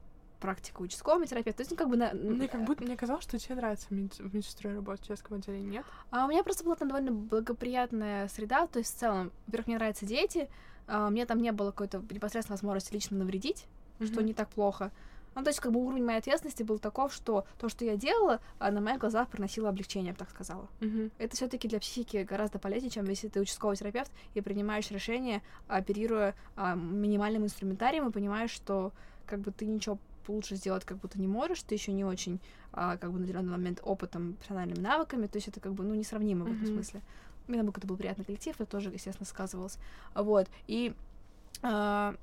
практика участкового терапевта. То есть, ну, как бы на... Мне как будто мне казалось, что тебе нравится в медсестрой работать в детском отделении, нет? А у меня просто была там довольно благоприятная среда, то есть в целом, во-первых, мне нравятся дети, а, мне там не было какой-то непосредственной возможности лично навредить, mm-hmm. что не так плохо. Ну, то есть, как бы уровень моей ответственности был таков, что то, что я делала, а, на моих глазах приносило облегчение, я бы так сказала. Mm-hmm. Это все таки для психики гораздо полезнее, чем если ты участковый терапевт и принимаешь решение, оперируя а, минимальным инструментарием, и понимаешь, что как бы ты ничего лучше сделать как будто не можешь, ты еще не очень а, как бы наделен момент опытом, профессиональными навыками, то есть это как бы ну несравнимо mm-hmm. в этом смысле. У меня какой-то был приятный коллектив, это тоже, естественно, сказывалось. Вот. И а,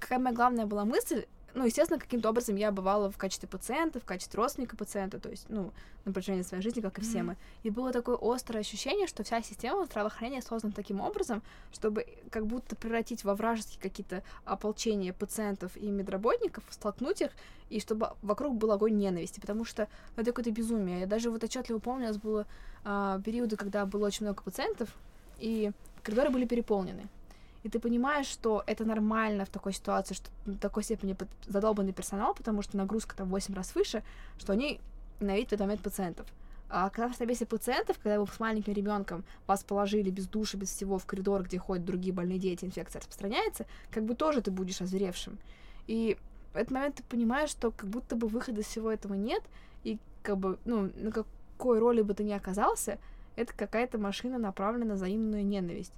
какая моя главная была мысль, ну, естественно, каким-то образом я бывала в качестве пациента, в качестве родственника пациента, то есть, ну, на протяжении своей жизни, как и все mm-hmm. мы. И было такое острое ощущение, что вся система здравоохранения создана таким образом, чтобы как будто превратить во вражеские какие-то ополчения пациентов и медработников, столкнуть их, и чтобы вокруг был огонь ненависти, потому что ну, это какое-то безумие. Я даже вот отчетливо помню, у нас было а, периоды, когда было очень много пациентов, и коридоры были переполнены. И ты понимаешь, что это нормально в такой ситуации, что на такой степени задолбанный персонал, потому что нагрузка там в 8 раз выше, что они ненавидят в этот пациентов. А когда в стабесе пациентов, когда вы с маленьким ребенком вас положили без души, без всего в коридор, где ходят другие больные дети, инфекция распространяется, как бы тоже ты будешь озверевшим. И в этот момент ты понимаешь, что как будто бы выхода из всего этого нет, и как бы, ну, на какой роли бы ты ни оказался, это какая-то машина, направленная на взаимную ненависть.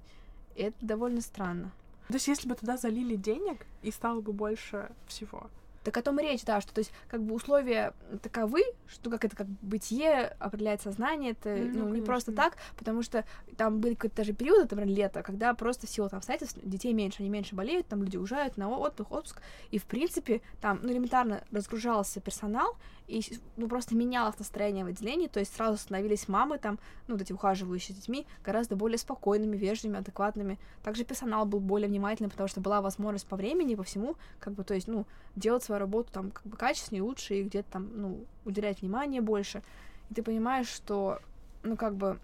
И это довольно странно. То есть, если бы туда залили денег, и стало бы больше всего, так о том и речь, да, что то есть как бы условия таковы, что как это как бытие определяет сознание, это ну, ну не просто так, потому что там были какие-то даже периоды, например, лето, когда просто в силу там обстоятельств детей меньше, они меньше болеют, там люди уезжают на отдых, отпуск, и в принципе там ну, элементарно разгружался персонал, и ну, просто менялось настроение в отделении, то есть сразу становились мамы там, ну, вот эти ухаживающие детьми, гораздо более спокойными, вежливыми, адекватными. Также персонал был более внимательным, потому что была возможность по времени, по всему, как бы, то есть, ну, делать свою работу там как бы качественнее, лучше, и где-то там, ну, уделять внимание больше. И ты понимаешь, что, ну, как бы,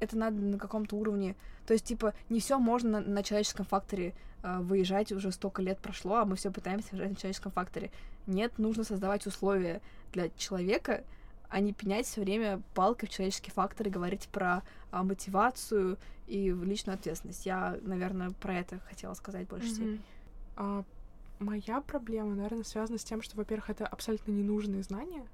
это надо на каком-то уровне. То есть, типа, не все можно на, на человеческом факторе выезжать, уже столько лет прошло, а мы все пытаемся выезжать на человеческом факторе. Нет, нужно создавать условия для человека, а не пенять все время палкой в человеческий фактор и говорить про а, мотивацию и личную ответственность. Я, наверное, про это хотела сказать больше mm-hmm. А, моя проблема, наверное, связана с тем, что, во-первых, это абсолютно ненужные знания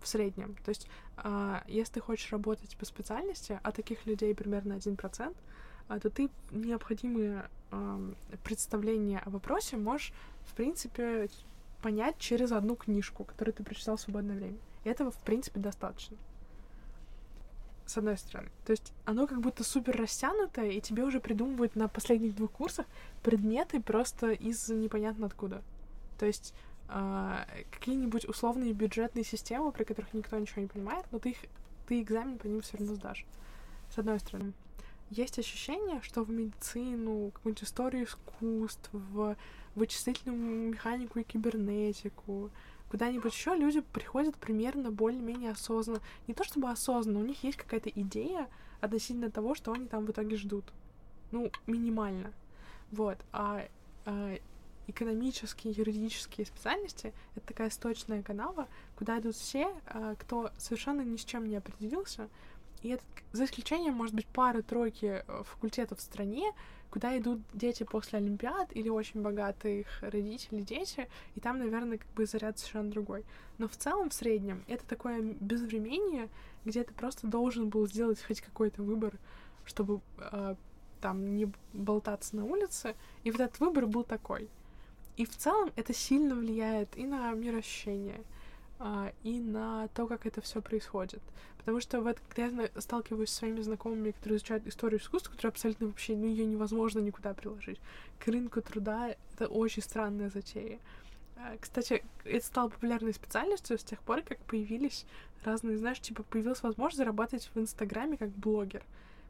в среднем. То есть, а, если ты хочешь работать по специальности, а таких людей примерно 1%, а, то ты необходимые а, представления о вопросе можешь, в принципе, понять через одну книжку, которую ты прочитал в свободное время. И этого, в принципе, достаточно. С одной стороны. То есть оно как будто супер растянутое, и тебе уже придумывают на последних двух курсах предметы просто из непонятно откуда. То есть э, какие-нибудь условные бюджетные системы, про которых никто ничего не понимает, но ты их ты экзамен по ним все равно сдашь. С одной стороны. Есть ощущение, что в медицину, какую-нибудь историю искусств, в вычислительную механику и кибернетику, куда-нибудь еще люди приходят примерно более-менее осознанно. Не то чтобы осознанно, у них есть какая-то идея относительно того, что они там в итоге ждут. Ну, минимально. Вот. А, а экономические, юридические специальности — это такая сточная канава, куда идут все, а, кто совершенно ни с чем не определился, и это, за исключением, может быть, пары-тройки э, факультетов в стране, куда идут дети после Олимпиад или очень богатых родителей дети, и там, наверное, как бы заряд совершенно другой. Но в целом, в среднем, это такое безвременье, где ты просто должен был сделать хоть какой-то выбор, чтобы э, там не болтаться на улице, и вот этот выбор был такой. И в целом это сильно влияет и на мироощущение, а, и на то, как это все происходит. Потому что вот когда я сталкиваюсь с своими знакомыми, которые изучают историю искусства, которая абсолютно вообще, ну, ее невозможно никуда приложить. К рынку труда это очень странная затея. А, кстати, это стало популярной специальностью с тех пор, как появились разные, знаешь, типа появилась возможность зарабатывать в Инстаграме как блогер.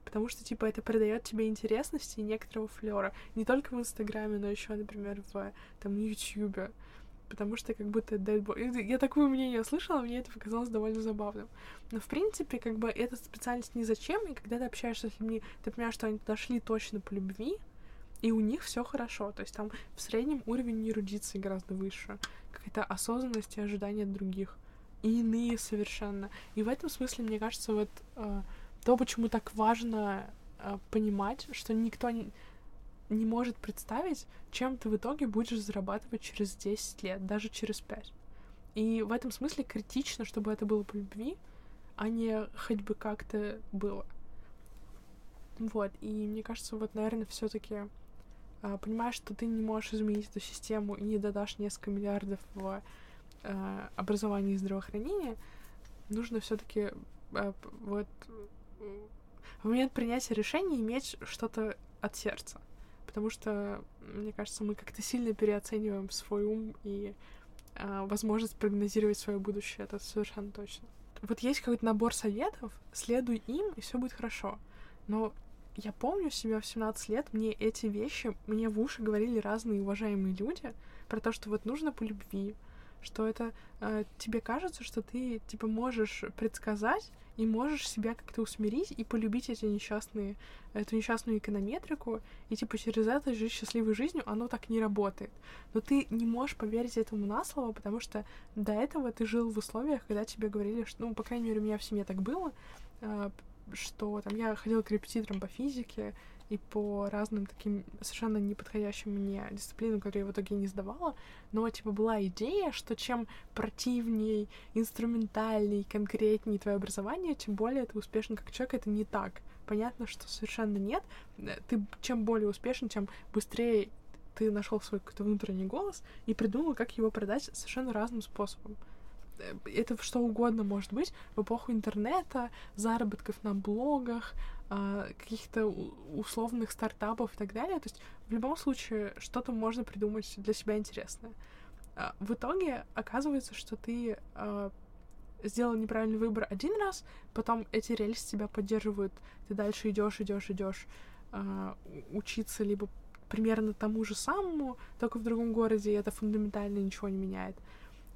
Потому что, типа, это придает тебе интересности и некоторого флера. Не только в Инстаграме, но еще, например, в там, Ютьюбе потому что как будто дает Я такое мнение слышала, мне это показалось довольно забавным. Но, в принципе, как бы эта специальность ни зачем, и когда ты общаешься с людьми, ты понимаешь, что они дошли точно по любви, и у них все хорошо. То есть там в среднем уровень эрудиции гораздо выше. Какая-то осознанность и ожидания других. И иные совершенно. И в этом смысле, мне кажется, вот э, то, почему так важно э, понимать, что никто не не может представить, чем ты в итоге будешь зарабатывать через 10 лет, даже через 5. И в этом смысле критично, чтобы это было по любви, а не хоть бы как-то было. Вот, и мне кажется, вот, наверное, все таки а, понимаешь, что ты не можешь изменить эту систему и не дадашь несколько миллиардов в а, образование и здравоохранение, нужно все таки а, вот в момент принятия решения иметь что-то от сердца потому что, мне кажется, мы как-то сильно переоцениваем свой ум и э, возможность прогнозировать свое будущее, это совершенно точно. Вот есть какой-то набор советов, следуй им, и все будет хорошо. Но я помню себя в 17 лет, мне эти вещи, мне в уши говорили разные уважаемые люди про то, что вот нужно по любви, что это э, тебе кажется, что ты типа можешь предсказать и можешь себя как-то усмирить и полюбить эти несчастные, эту несчастную эконометрику, и типа через это жить счастливой жизнью, оно так не работает. Но ты не можешь поверить этому на слово, потому что до этого ты жил в условиях, когда тебе говорили, что, ну, по крайней мере, у меня в семье так было, э, что там я ходила к репетиторам по физике, и по разным таким совершенно неподходящим мне дисциплинам, которые я в итоге не сдавала, но типа была идея, что чем противнее, инструментальней, конкретнее твое образование, тем более ты успешен как человек, это не так. Понятно, что совершенно нет. Э, ты чем более успешен, тем быстрее ты нашел свой какой-то внутренний голос и придумал, как его продать совершенно разным способом. Э, это что угодно может быть в эпоху интернета, заработков на блогах, каких-то условных стартапов и так далее. То есть в любом случае что-то можно придумать для себя интересное. А, в итоге оказывается, что ты а, сделал неправильный выбор один раз, потом эти рельсы тебя поддерживают, ты дальше идешь, идешь, идешь учиться либо примерно тому же самому, только в другом городе, и это фундаментально ничего не меняет.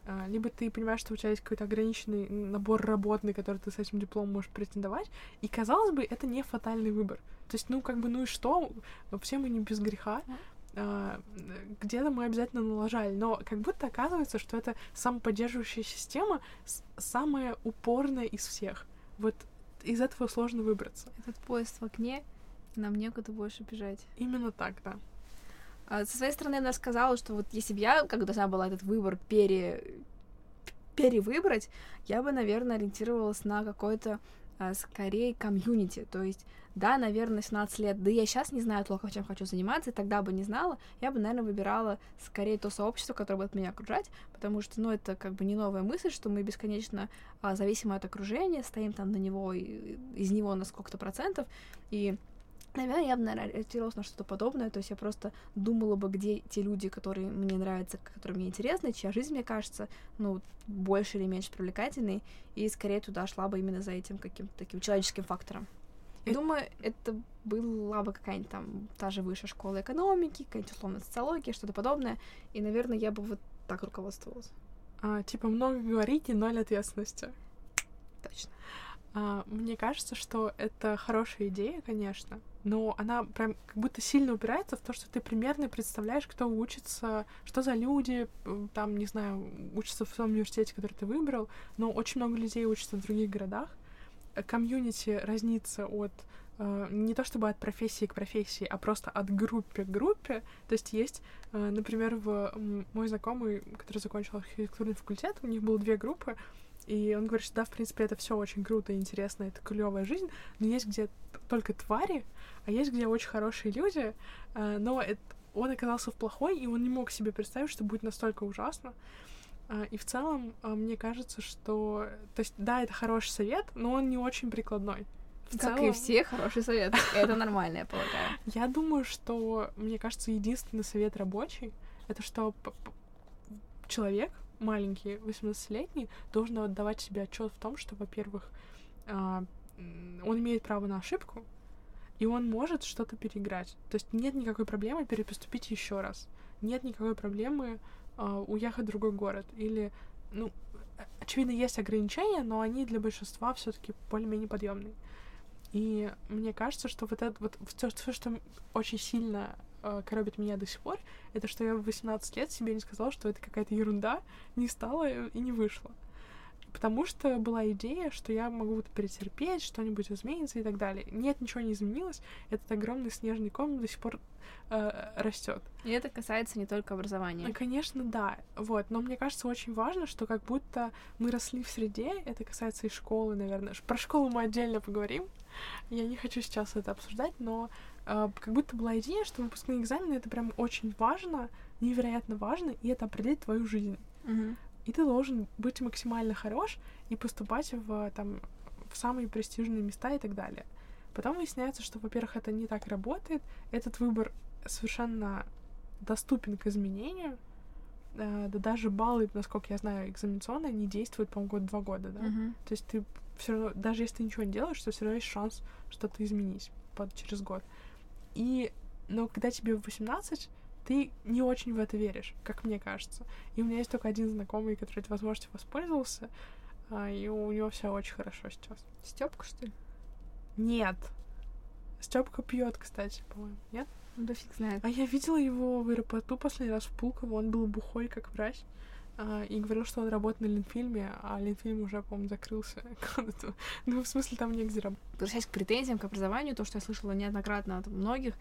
А, либо ты понимаешь, что у тебя есть какой-то ограниченный набор работ, на который ты с этим дипломом можешь претендовать, и, казалось бы, это не фатальный выбор. То есть, ну, как бы, ну и что? Все мы не без греха. Uh, где-то мы обязательно налажали, но как будто оказывается, что это самоподдерживающая система самая упорная из всех. Вот из этого сложно выбраться. Этот поезд в окне, нам некуда больше бежать. Именно так, да. А со своей стороны, она сказала, что вот если бы я, как должна была этот выбор пере... перевыбрать, я бы, наверное, ориентировалась на какой-то а, скорее комьюнити, то есть, да, наверное, 17 лет, да я сейчас не знаю толком, чем хочу заниматься, и тогда бы не знала, я бы, наверное, выбирала скорее то сообщество, которое будет меня окружать, потому что, ну, это как бы не новая мысль, что мы бесконечно а, зависимы от окружения, стоим там на него, и, из него на сколько-то процентов, и Наверное, я бы, ориентировалась на что-то подобное, то есть я просто думала бы, где те люди, которые мне нравятся, которые мне интересны, чья жизнь, мне кажется, ну, больше или меньше привлекательной, и скорее туда шла бы именно за этим каким-то таким человеческим фактором. И думаю, это была бы какая-нибудь там та же высшая школа экономики, какая-нибудь условная социология, что-то подобное, и, наверное, я бы вот так руководствовалась. А, типа много говорить и ноль ответственности. Точно. А, мне кажется, что это хорошая идея, конечно, но она прям как будто сильно упирается в то, что ты примерно представляешь, кто учится, что за люди, там, не знаю, учатся в том университете, который ты выбрал, но очень много людей учатся в других городах. Комьюнити разнится от Uh, не то чтобы от профессии к профессии, а просто от группы к группе. То есть есть, uh, например, в мой знакомый, который закончил архитектурный факультет, у них было две группы, и он говорит, что да, в принципе, это все очень круто и интересно, это клевая жизнь, но есть где только твари, а есть где очень хорошие люди, э, но это, он оказался в плохой, и он не мог себе представить, что будет настолько ужасно. Э, и в целом, э, мне кажется, что... То есть, да, это хороший совет, но он не очень прикладной. В как целом... и все, хороший совет. Это нормально, я полагаю. Я думаю, что, мне кажется, единственный совет рабочий — это что человек маленький, 18-летний, должен отдавать себе отчет в том, что, во-первых, а, он имеет право на ошибку, и он может что-то переиграть. То есть нет никакой проблемы перепоступить еще раз. Нет никакой проблемы uh, уехать в другой город. Или, ну, очевидно, есть ограничения, но они для большинства все-таки более-менее подъемные. И мне кажется, что вот это вот все что очень сильно э, коробит меня до сих пор, это что я в 18 лет себе не сказала, что это какая-то ерунда, не стала и не вышла. Потому что была идея, что я могу вот претерпеть, что-нибудь изменится и так далее. Нет, ничего не изменилось. Этот огромный снежный ком до сих пор э, растет. И это касается не только образования. Конечно, да. Вот. Но мне кажется, очень важно, что как будто мы росли в среде, это касается и школы, наверное. Про школу мы отдельно поговорим. Я не хочу сейчас это обсуждать, но э, как будто была идея, что выпускные экзамены это прям очень важно, невероятно важно, и это определит твою жизнь. Mm-hmm. И ты должен быть максимально хорош и поступать в, там, в самые престижные места и так далее. Потом выясняется, что, во-первых, это не так работает, этот выбор совершенно доступен к изменению, э, да даже баллы, насколько я знаю, экзаменационные, они действуют, по-моему, год два года, да? Мгм. То есть ты все равно, даже если ты ничего не делаешь, то все равно есть шанс что-то изменить под, через год. И, но когда тебе 18, ты не очень в это веришь, как мне кажется. И у меня есть только один знакомый, который этой возможностью воспользовался, а, и у него все очень хорошо сейчас. Стёпка, что ли? Нет. Степка пьет, кстати, по-моему, нет? Ну да фиг знает. А я видела его в аэропорту последний раз в Пулково, он был бухой, как врач. А, и говорил, что он работает на Ленфильме, а Ленфильм уже, по-моему, закрылся. Ну, в смысле, там негде работать. Возвращаясь к претензиям к образованию, то, что я слышала неоднократно от многих,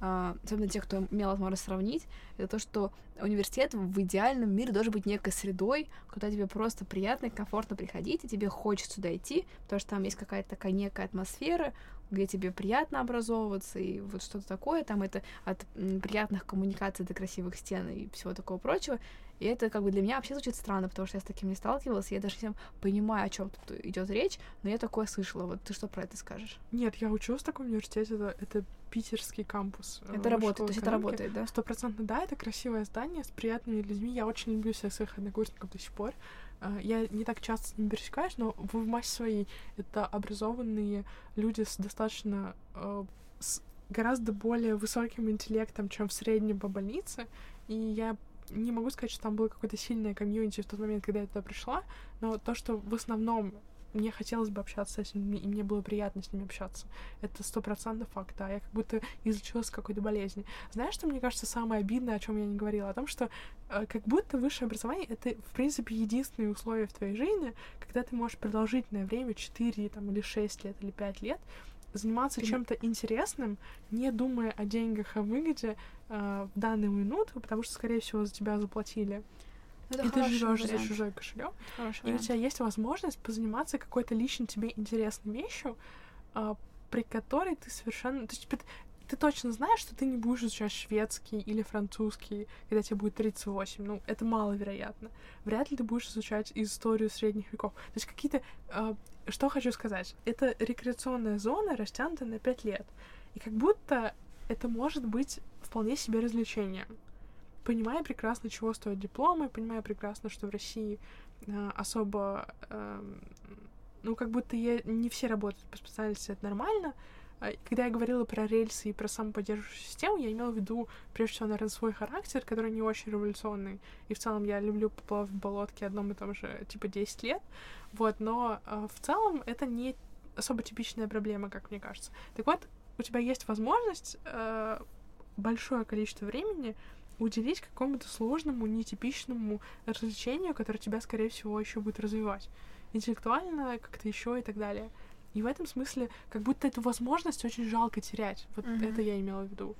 особенно тех, кто имел возможность сравнить, это то, что университет в идеальном мире должен быть некой средой, куда тебе просто приятно и комфортно приходить, и тебе хочется сюда идти, потому что там есть какая-то такая некая атмосфера, где тебе приятно образовываться, и вот что-то такое, там это от приятных коммуникаций до красивых стен и всего такого прочего. И это как бы для меня вообще звучит странно, потому что я с таким не сталкивалась, я даже не понимаю, о чем тут идет речь, но я такое слышала. Вот ты что про это скажешь? Нет, я училась в таком университете, это, это питерский кампус. э, Это работает, то есть это работает, да? Стопроцентно да, это красивое здание с приятными людьми. Я очень люблю всех своих однокурсников до сих пор. А, Я не так часто с ними пересекаюсь, но в в массе своей это образованные люди с достаточно э, с гораздо более высоким интеллектом, чем в среднем по больнице. И я не могу сказать, что там было какое-то сильное комьюнити в тот момент, когда я туда пришла, но то, что в основном мне хотелось бы общаться с людьми, и мне было приятно с ними общаться. Это стопроцентный факт, да. Я как будто излечилась какой-то болезни. Знаешь, что мне кажется самое обидное, о чем я не говорила? О том, что э, как будто высшее образование — это, в принципе, единственное условие в твоей жизни, когда ты можешь продолжительное время, 4 там, или 6 лет, или 5 лет, заниматься чем-то интересным, не думая о деньгах, о выгоде э, в данную минуту, потому что, скорее всего, за тебя заплатили. Это и ты живешь за чужой кошелек. И у тебя есть возможность позаниматься какой-то лично тебе интересной вещью, а, при которой ты совершенно... То есть ты, ты точно знаешь, что ты не будешь изучать шведский или французский, когда тебе будет 38. Ну, это маловероятно. Вряд ли ты будешь изучать историю средних веков. То есть какие-то... а, что хочу сказать? Это рекреационная зона, растянутая на 5 лет. И как будто это может быть вполне себе развлечением понимая прекрасно, чего стоят дипломы, понимая прекрасно, что в России э, особо, эм, ну, как будто я, не все работают по специальности, это нормально. А Когда я говорила про рельсы и про самоподдерживающую систему, я имела в виду, прежде всего, наверное, свой характер, который не очень революционный. И в целом я люблю поплавать в болотке одном и том же, типа, 10 лет. Вот, но э, в целом это не особо типичная проблема, как мне кажется. Так вот, у тебя есть возможность э, большое количество времени уделить какому-то сложному, нетипичному развлечению, которое тебя, скорее всего, еще будет развивать. Интеллектуально, как-то еще и так далее. И в этом смысле, как будто эту возможность очень жалко терять. Вот Мгм. это я имела в виду.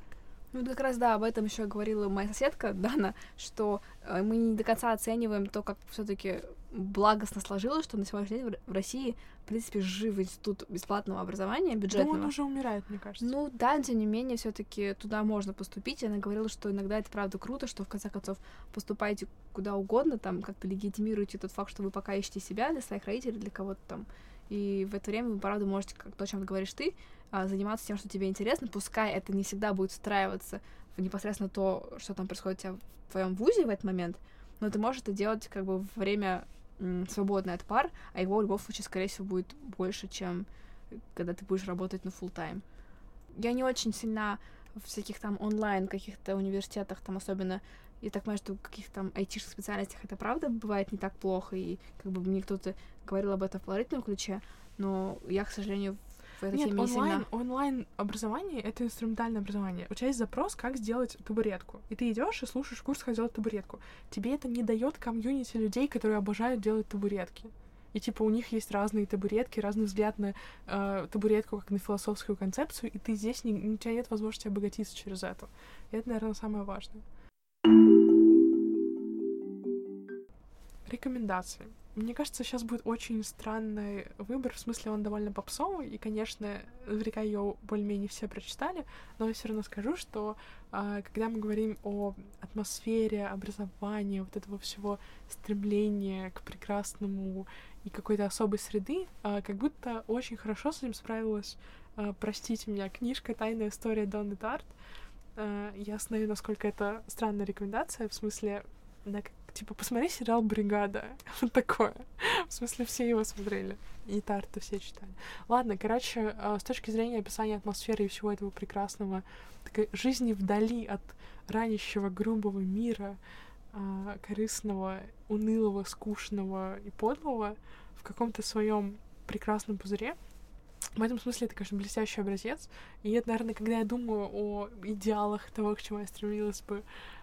Ну, как раз, да, об этом еще говорила моя соседка Дана, что э, мы не до конца оцениваем то, как все таки благостно сложилось, что на сегодняшний день в России, в принципе, жив институт бесплатного образования, Да бюджетного. он уже умирает, мне кажется. Ну да, тем не менее, все-таки туда можно поступить. И она говорила, что иногда это правда круто, что в конце концов поступаете куда угодно, там как-то легитимируете тот факт, что вы пока ищете себя для своих родителей, для кого-то там. И в это время вы, правда, можете, как то, о чем говоришь ты, заниматься тем, что тебе интересно. Пускай это не всегда будет встраиваться в непосредственно то, что там происходит у тебя в твоем вузе в этот момент, но ты можешь это делать как бы во время свободное от пар, а его в любом случае, скорее всего, будет больше, чем когда ты будешь работать на full тайм я не очень сильна в всяких там онлайн каких-то университетах, там особенно, я так понимаю, что в каких-то там айтишных специальностях это правда бывает не так плохо, и как бы мне кто-то говорил об этом в положительном ключе, но я, к сожалению, в этой Нет, онлайн, онлайн образование это инструментальное образование. У тебя есть запрос, как сделать табуретку. И ты идешь и слушаешь курс, как сделать табуретку. Тебе это не дает комьюнити людей, которые обожают делать табуретки. И типа у них есть разные табуретки, разный взгляд на э, табуретку как на философскую концепцию, и ты здесь не, у тебя нет возможности обогатиться через это. И это, наверное, самое важное. Рекомендации. Мне кажется, сейчас будет очень странный выбор, в смысле он довольно попсовый, и, конечно, наверняка ее более-менее все прочитали, но я все равно скажу, что а, когда мы говорим о атмосфере, образовании, вот этого всего стремления к прекрасному и какой-то особой среды, а, как будто очень хорошо с этим справилась, а, простите меня, книжка «Тайная история Донны Тарт». Я знаю, насколько это странная рекомендация, в смысле, на типа, посмотри сериал «Бригада». Вот такое. В смысле, все его смотрели. И Тарта все читали. Ладно, короче, э, с точки зрения описания атмосферы и всего этого прекрасного, такой жизни вдали от ранящего грубого мира, э, корыстного, унылого, скучного и подлого в каком-то своем прекрасном пузыре, в этом смысле это, конечно, блестящий образец. И это, наверное, когда я думаю о идеалах того, к чему я стремилась бы,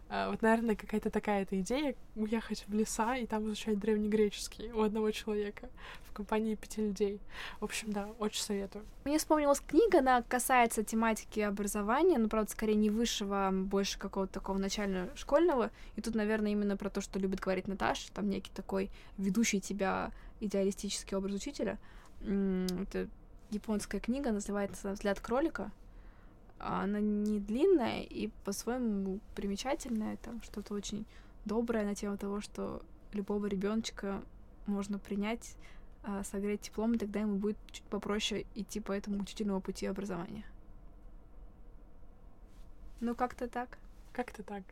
вот, наверное, какая-то такая эта идея уехать в леса и там изучать древнегреческий у одного человека в компании пяти людей. В общем, да, очень советую. Мне вспомнилась книга, она касается тематики образования, но, правда, скорее не высшего, а больше какого-то такого начального школьного. И тут, наверное, именно про то, что любит говорить Наташа, там некий такой ведущий тебя идеалистический образ учителя. Это японская книга, называется «Взгляд кролика». Она не длинная и по-своему примечательная, там что-то очень доброе на тему того, что любого ребеночка можно принять, а, согреть теплом, и тогда ему будет чуть попроще идти по этому учительному пути образования. Ну, как-то так. Как-то так.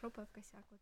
Жопа в косяк. Вот.